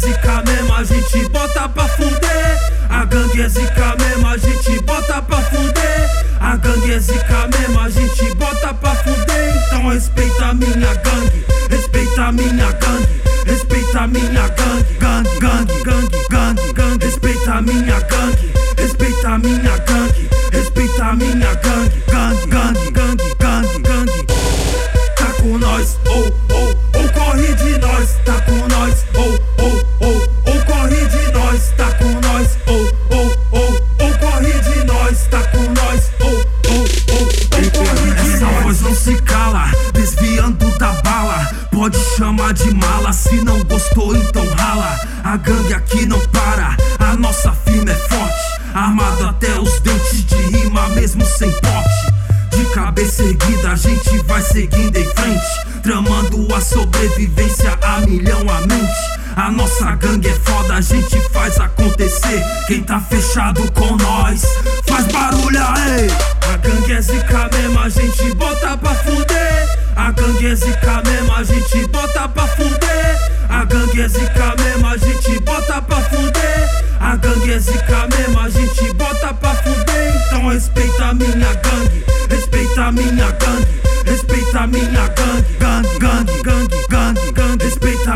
zica mesmo, a gente bota pra fuder. A gangue é zica mesmo, a gente bota pra fuder. A gangue é zica mesmo, a gente bota pra fuder. Então respeita a minha gangue, respeita a minha gangue, respeita a minha gangue, gangue, gangue, gangue, gangue, gangue. Respeita a minha gangue, respeita a minha gangue, respeita a minha gangue, mala, se não gostou, então rala. A gangue aqui não para, a nossa firma é forte. Armado até os dentes de rima, mesmo sem porte. De cabeça erguida, a gente vai seguindo em frente. Tramando a sobrevivência a milhão a mente. A nossa gangue é foda, a gente faz acontecer. Quem tá fechado com nós,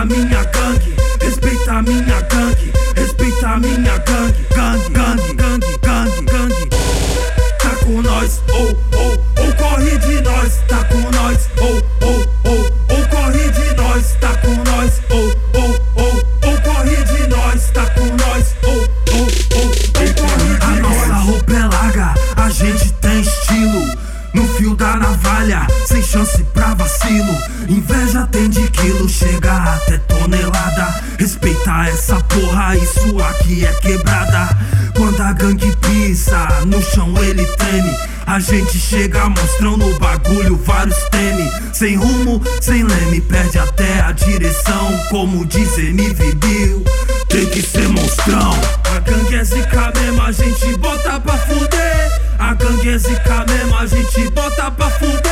a minha gangue, respeita a minha gangue, respeita a minha gangue, gangue, gangue, gangue, gangue, gangue tá com nós, ou, ou, ou corre de nós, tá com nós, ou, ou, ou, ou corre de nós, tá com nós, ou, ou, ou, ou corre de nós, tá com nós, ou, ou, ou, ou corre A de nossa nós. roupa é larga, a gente tem estilo. No fio da navalha, sem chance vacilo. Inveja tem de quilo, chega até tonelada. Respeita essa porra, isso aqui é quebrada. Quando a gangue pisa, no chão ele treme. A gente chega mostrando o bagulho, vários teme. Sem rumo, sem leme, perde até a direção. Como diz MV tem que ser monstrão. A gangue é zica mesmo, a gente bota pra fuder. A gangue é zica mesmo, a gente bota pra fuder.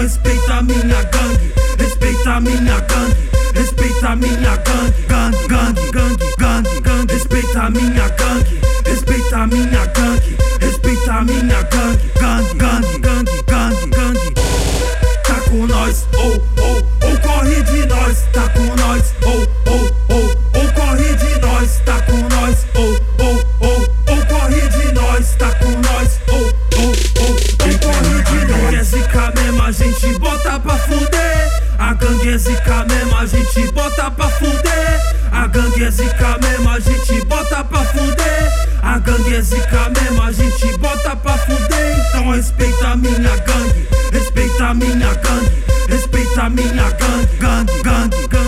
Respeita a minha gangue, respeita a minha gangue, respeita a minha gangue, gangue, gangue, gangue, gangue, gangue. Respeita a minha gangue é zica mesmo, a gente bota pra fuder. A gangue é zica mesmo, a gente bota pra fuder. Então respeita a minha gangue, respeita a minha gangue, respeita a minha gangue, gangue.